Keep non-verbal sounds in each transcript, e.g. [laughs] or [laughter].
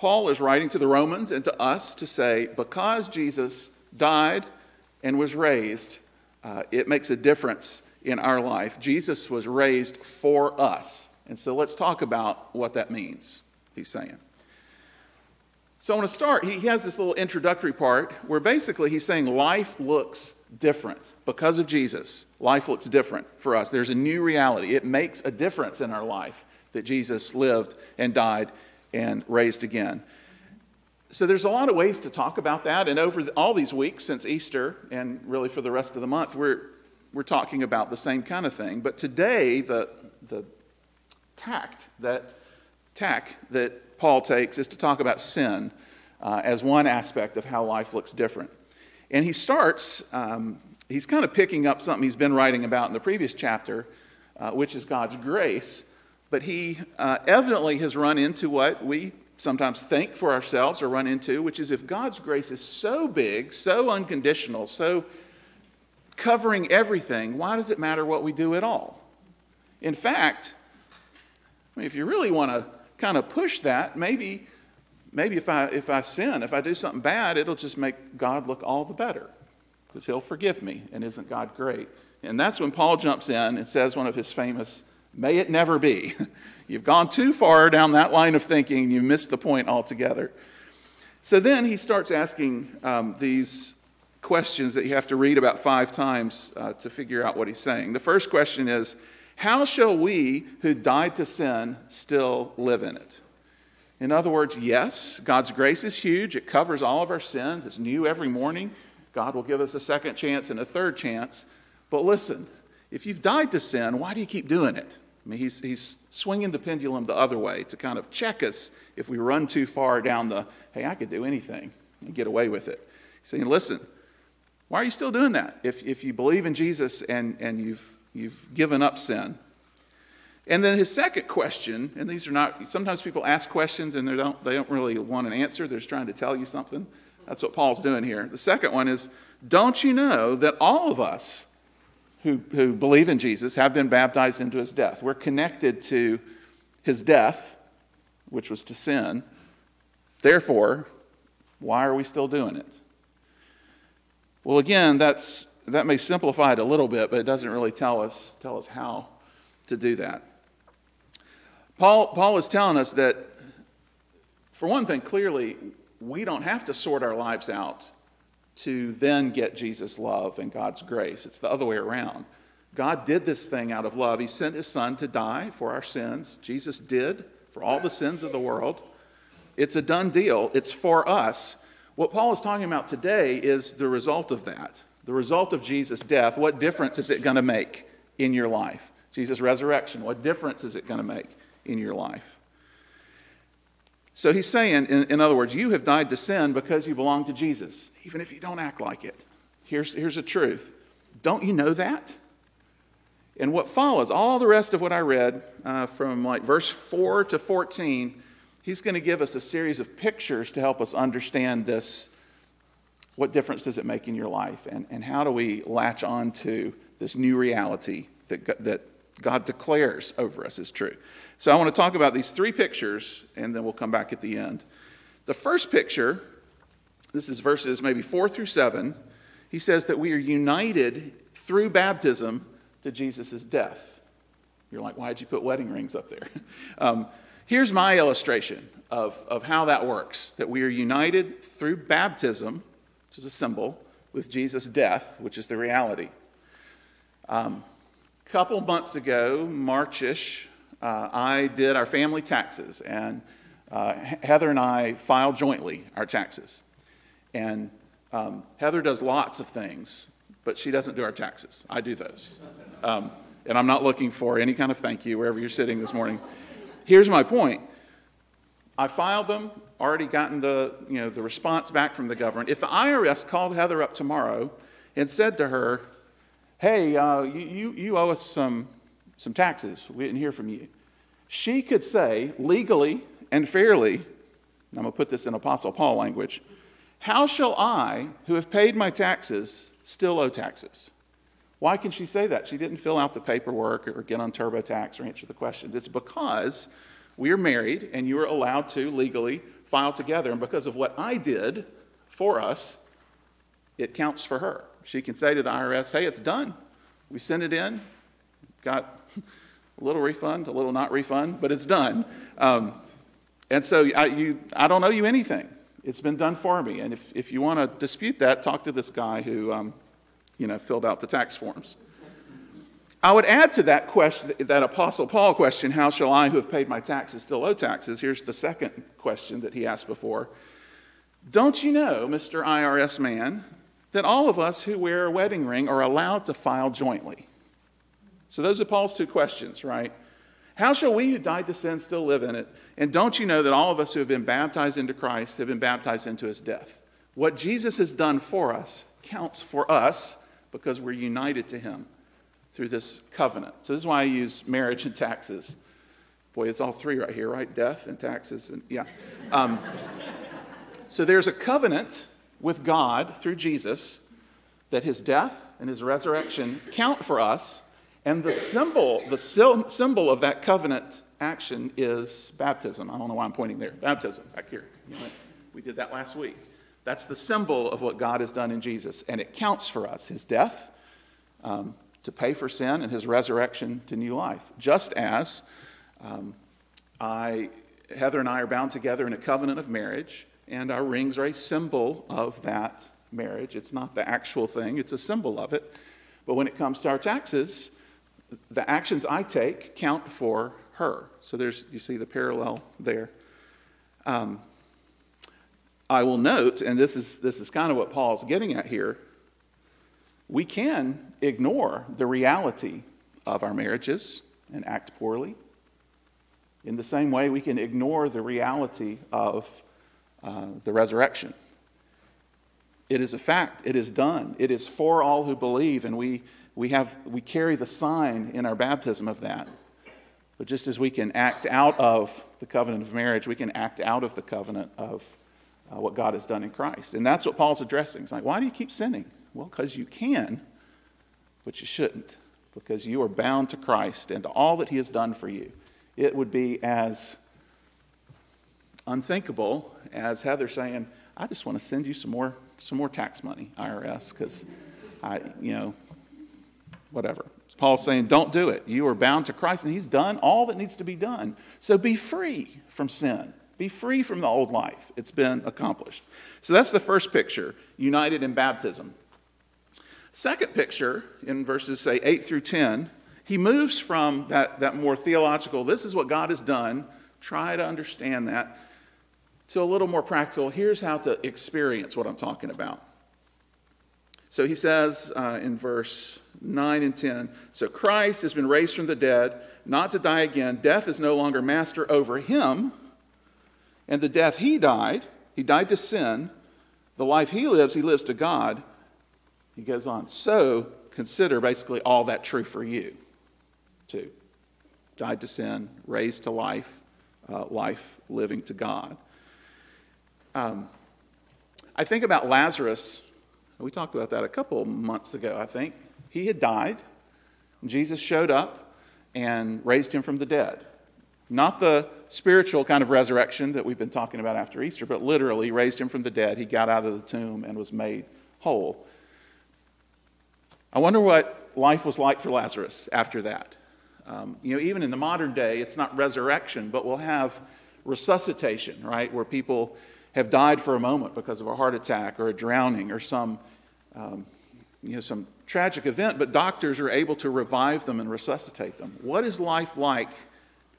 Paul is writing to the Romans and to us to say, because Jesus died and was raised, uh, it makes a difference in our life. Jesus was raised for us. And so let's talk about what that means, he's saying. So I want to start. He has this little introductory part where basically he's saying life looks different because of Jesus. Life looks different for us. There's a new reality. It makes a difference in our life that Jesus lived and died and raised again. So there's a lot of ways to talk about that. And over all these weeks since Easter and really for the rest of the month, we're, we're talking about the same kind of thing. But today, the, the tact that, tack that Paul takes is to talk about sin uh, as one aspect of how life looks different. And he starts, um, he's kind of picking up something he's been writing about in the previous chapter, uh, which is God's grace. But he uh, evidently has run into what we sometimes think for ourselves or run into, which is if God's grace is so big, so unconditional, so covering everything, why does it matter what we do at all? In fact, I mean, if you really want to kind of push that, maybe, maybe if, I, if I sin, if I do something bad, it'll just make God look all the better because he'll forgive me. And isn't God great? And that's when Paul jumps in and says one of his famous May it never be. [laughs] You've gone too far down that line of thinking, and you missed the point altogether. So then he starts asking um, these questions that you have to read about five times uh, to figure out what he's saying. The first question is How shall we who died to sin still live in it? In other words, yes, God's grace is huge. It covers all of our sins. It's new every morning. God will give us a second chance and a third chance. But listen, if you've died to sin, why do you keep doing it? I mean, he's, he's swinging the pendulum the other way to kind of check us if we run too far down the, hey, I could do anything and get away with it. He's saying, listen, why are you still doing that if, if you believe in Jesus and, and you've, you've given up sin? And then his second question, and these are not, sometimes people ask questions and they don't, they don't really want an answer, they're just trying to tell you something. That's what Paul's doing here. The second one is, don't you know that all of us, who, who believe in Jesus have been baptized into his death. We're connected to his death, which was to sin. Therefore, why are we still doing it? Well, again, that's, that may simplify it a little bit, but it doesn't really tell us, tell us how to do that. Paul, Paul is telling us that, for one thing, clearly, we don't have to sort our lives out to then get Jesus' love and God's grace. It's the other way around. God did this thing out of love. He sent his son to die for our sins. Jesus did for all the sins of the world. It's a done deal, it's for us. What Paul is talking about today is the result of that. The result of Jesus' death. What difference is it going to make in your life? Jesus' resurrection. What difference is it going to make in your life? So he's saying, in, in, other words, you have died to sin because you belong to Jesus, even if you don't act like it. Here's, here's the truth. Don't you know that? And what follows, all the rest of what I read uh, from like verse 4 to 14, he's going to give us a series of pictures to help us understand this. What difference does it make in your life? And, and how do we latch on to this new reality that, that God declares over us is true? So I want to talk about these three pictures, and then we'll come back at the end. The first picture, this is verses maybe four through seven, he says that we are united through baptism to Jesus' death. You're like, why'd you put wedding rings up there? [laughs] Um, here's my illustration of, of how that works that we are united through baptism, which is a symbol, with Jesus' death, which is the reality. Um, couple months ago, Marchish, uh, I did our family taxes, and uh, Heather and I filed jointly our taxes. And um, Heather does lots of things, but she doesn't do our taxes. I do those. Um, and I'm not looking for any kind of thank you wherever you're sitting this morning. Here's my point I filed them, already gotten the, you know, the response back from the government. If the IRS called Heather up tomorrow and said to her, hey, uh, you, you, owe us some some taxes. We didn't hear from you. She could say legally and fairly, and I'm going to put this in Apostle Paul language, how shall I, who have paid my taxes, still owe taxes? Why can she say that? She didn't fill out the paperwork or get on TurboTax or answer the questions. It's because We are married, and you are allowed to legally file together. And because of what I did for us, it counts for her. She can say to the IRS, hey, it's done. We sent it in, got a little refund, a little not refund, but it's done. Um, and so I, you, I don't owe you anything. It's been done for me. And if, if you want to dispute that, talk to this guy who, um, you know, filled out the tax forms. I would add to that question, that Apostle Paul question, how shall I who have paid my taxes still owe taxes? Here's the second question that he asked before. Don't you know, Mr. IRS man, that all of us who wear a wedding ring are allowed to file jointly? So those are Paul's two questions, right? How shall we who died to sin still live in it? And don't you know that all of us who have been baptized into Christ have been baptized into his death? What Jesus has done for us counts for us because we're united to him through this covenant. So this is why I use marriage and taxes. Boy, it's all three right here, right? Death and taxes and yeah. Um, so there's a covenant with God through Jesus that his death and his resurrection count for us and the symbol, the symbol of that covenant action is baptism. I don't know why I'm pointing there. Baptism, back here. We did that last week. That's the symbol of what God has done in Jesus. And it counts for us his death um, to pay for sin and his resurrection to new life. Just as um, I, Heather and I are bound together in a covenant of marriage, and our rings are a symbol of that marriage. It's not the actual thing, it's a symbol of it. But when it comes to our taxes, the actions I take count for her. So there's, you see the parallel there. Um, I will note, and this is, this is kind of what Paul's getting at here, we can ignore the reality of our marriages and act poorly. In the same way, we can ignore the reality of uh, the resurrection. It is a fact, it is done, it is for all who believe, and we we, have, we carry the sign in our baptism of that. But just as we can act out of the covenant of marriage, we can act out of the covenant of uh, what God has done in Christ. And that's what Paul's addressing. It's like, why do you keep sinning? Well, because you can, but you shouldn't, because you are bound to Christ and to all that he has done for you. It would be as unthinkable as Heather saying, I just want to send you some more, some more tax money, IRS, because I, you know, whatever. Paul's saying, don't do it. You are bound to Christ, and He's done all that needs to be done. So be free from sin. Be free from the old life. It's been accomplished. So that's the first picture, united in baptism. Second picture, in verses, say, 8 through 10, he moves from that, that more theological, this is what God has done, try to understand that, to a little more practical, here's how to experience what I'm talking about. So he says uh, in verse 9 and 10 So Christ has been raised from the dead, not to die again. Death is no longer master over him. And the death he died, he died to sin. The life he lives, he lives to God. He goes on. So consider basically all that true for you, too. Died to sin, raised to life, uh, life living to God. Um, I think about Lazarus we talked about that a couple months ago, I think. He had died. Jesus showed up and raised him from the dead. Not the spiritual kind of resurrection that we've been talking about after Easter, but literally raised him from the dead. He got out of the tomb and was made whole. I wonder what life was like for Lazarus after that. Um, you know, even in the modern day, it's not resurrection, but we'll have resuscitation, right? Where people have died for a moment because of a heart attack or a drowning or some, um, you know, some tragic event, but doctors are able to revive them and resuscitate them. What is life like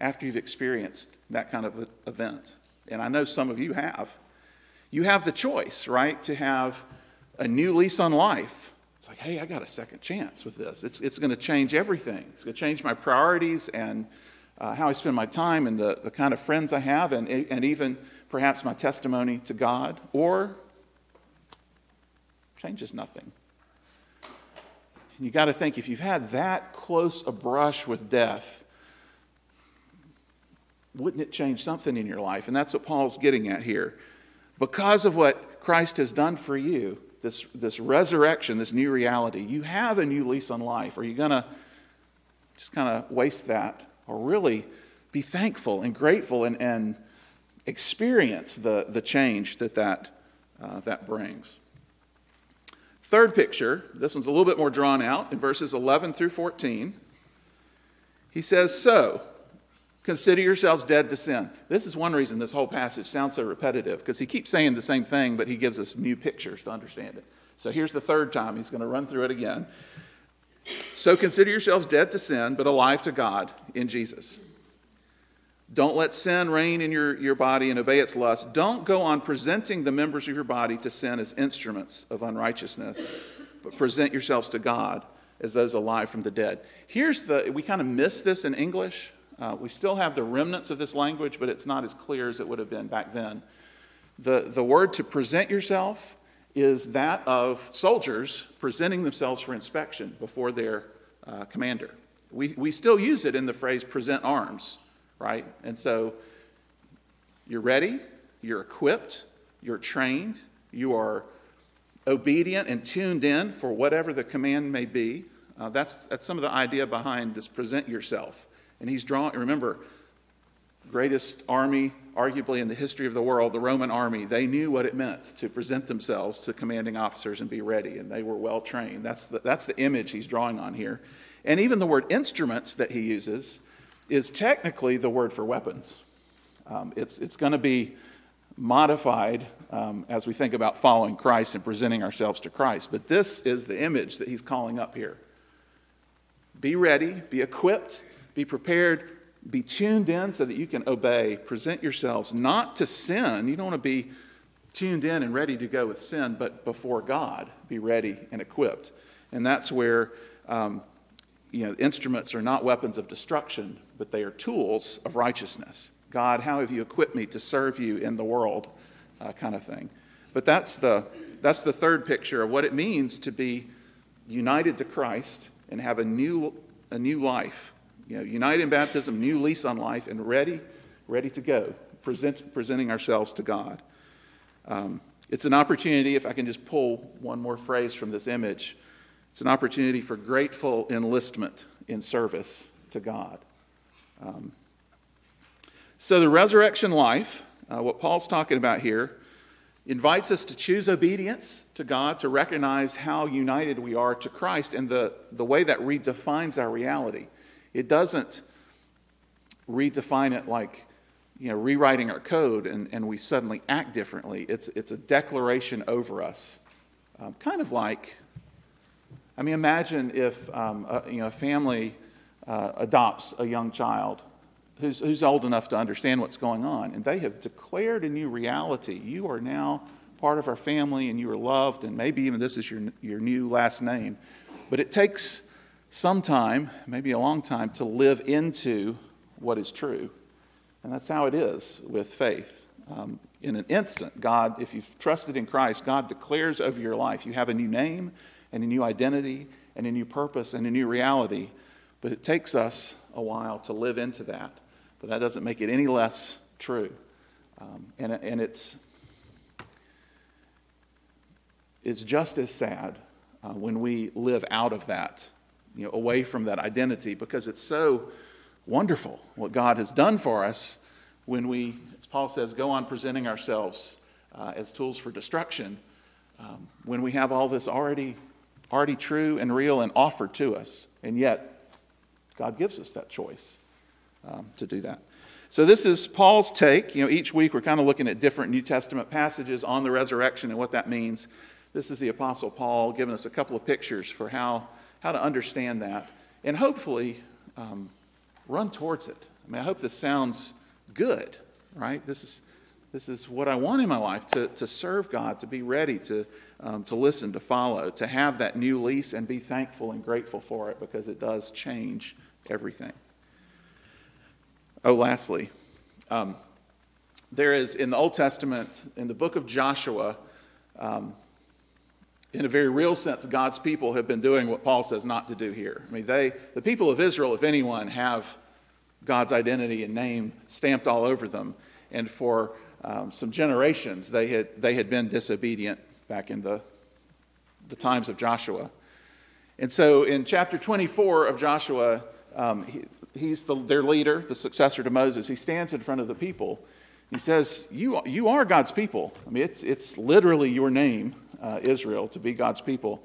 after you've experienced that kind of event? And I know some of you have. You have the choice, right, to have a new lease on life. It's like, hey, I got a second chance with this. It's, it's going to change everything. It's going to change my priorities and uh, how I spend my time and the, the kind of friends I have, and, and even perhaps my testimony to God, or changes nothing. You got to think if you've had that close a brush with death, wouldn't it change something in your life? And that's what Paul's getting at here. Because of what Christ has done for you, this, this resurrection, this new reality, you have a new lease on life. Are you going to just kind of waste that or really be thankful and grateful and, and experience the, the change that that, uh, that brings. Third picture, this one's a little bit more drawn out in verses 11 through 14. He says, So, consider yourselves dead to sin. This is one reason this whole passage sounds so repetitive, because he keeps saying the same thing, but he gives us new pictures to understand it. So here's the third time. He's going to run through it again. So consider yourselves dead to sin, but alive to God in Jesus. Don't let sin reign in your, your body and obey its lust. Don't go on presenting the members of your body to sin as instruments of unrighteousness, but present yourselves to God as those alive from the dead. Here's the, we kind of miss this in English. Uh, we still have the remnants of this language, but it's not as clear as it would have been back then. The, the word to present yourself is that of soldiers presenting themselves for inspection before their uh, commander. We, we still use it in the phrase present arms right? And so you're ready, you're equipped, you're trained, you are obedient and tuned in for whatever the command may be. Uh, that's, that's some of the idea behind this present yourself. And he's drawing, remember, greatest army, arguably in the history of the world, the Roman army, they knew what it meant to present themselves to commanding officers and be ready, and they were well trained. That's the, that's the image he's drawing on here. And even the word instruments that he uses is technically the word for weapons. Um, it's it's going to be modified um, as we think about following Christ and presenting ourselves to Christ. But this is the image that he's calling up here. Be ready, be equipped, be prepared, be tuned in so that you can obey. Present yourselves not to sin. You don't want to be tuned in and ready to go with sin, but before God, be ready and equipped. And that's where um, you know, instruments are not weapons of destruction, but they are tools of righteousness. God, how have you equipped me to serve you in the world, uh, kind of thing. But that's the, that's the third picture of what it means to be united to Christ and have a new, a new life. You know, united in baptism, new lease on life, and ready, ready to go, present, presenting ourselves to God. Um, it's an opportunity, if I can just pull one more phrase from this image, it's an opportunity for grateful enlistment in service to God. Um, so, the resurrection life, uh, what Paul's talking about here, invites us to choose obedience to God, to recognize how united we are to Christ, and the, the way that redefines our reality. It doesn't redefine it like you know, rewriting our code and, and we suddenly act differently. It's, it's a declaration over us, um, kind of like I mean, imagine if um, a, you know, a family uh, adopts a young child who's, who's old enough to understand what's going on, and they have declared a new reality. You are now part of our family, and you are loved, and maybe even this is your, your new last name. But it takes some time, maybe a long time, to live into what is true. And that's how it is with faith. Um, in an instant, God, if you've trusted in Christ, God declares over your life you have a new name, and a new identity and a new purpose and a new reality. But it takes us a while to live into that. But that doesn't make it any less true. Um, and, and it's, it's just as sad uh, when we live out of that, you know, away from that identity, because it's so wonderful what God has done for us when we, as Paul says, go on presenting ourselves uh, as tools for destruction. Um, when we have all this already already true and real and offered to us. And yet, God gives us that choice um, to do that. So, this is Paul's take. You know, each week we're kind of looking at different New Testament passages on the resurrection and what that means. This is the Apostle Paul giving us a couple of pictures for how, how to understand that and hopefully um, run towards it. I mean, I hope this sounds good, right? This is, this is what I want in my life to, to serve God, to be ready, to um, to listen, to follow, to have that new lease and be thankful and grateful for it because it does change everything. Oh, lastly, um, there is in the Old Testament, in the book of Joshua, um, in a very real sense, God's people have been doing what Paul says not to do here. I mean, they, the people of Israel, if anyone, have God's identity and name stamped all over them. And for um, some generations, they had, they had been disobedient back in the, the times of Joshua. And so in chapter 24 of Joshua, um, he, he's the, their leader, the successor to Moses. He stands in front of the people. He says, You, you are God's people. I mean, it's, it's literally your name, uh, Israel, to be God's people.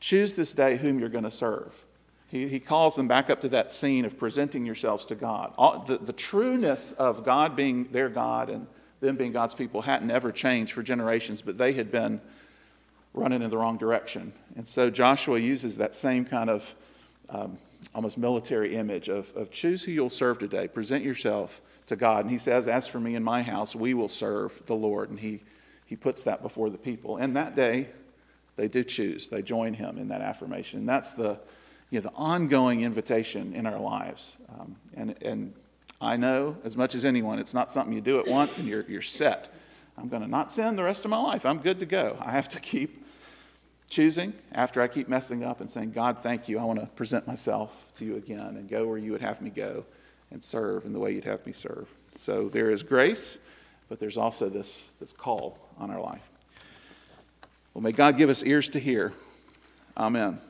Choose this day whom you're going to serve. He, he calls them back up to that scene of presenting yourselves to God. All, the, the trueness of God being their God and them being God's people hadn't ever changed for generations, but they had been running in the wrong direction. And so Joshua uses that same kind of um, almost military image of, of choose who you'll serve today, present yourself to God. And he says, As for me and my house, we will serve the Lord. And he, he puts that before the people. And that day, they do choose. They join him in that affirmation. And that's the, you know, the ongoing invitation in our lives. Um, and, and I know, as much as anyone, it's not something you do at once and you're, you're set. I'm going to not sin the rest of my life. I'm good to go. I have to keep choosing after I keep messing up and saying, God, thank you. I want to present myself to you again and go where you would have me go and serve in the way you'd have me serve. So there is grace, but there's also this, this call on our life. Well, may God give us ears to hear. Amen.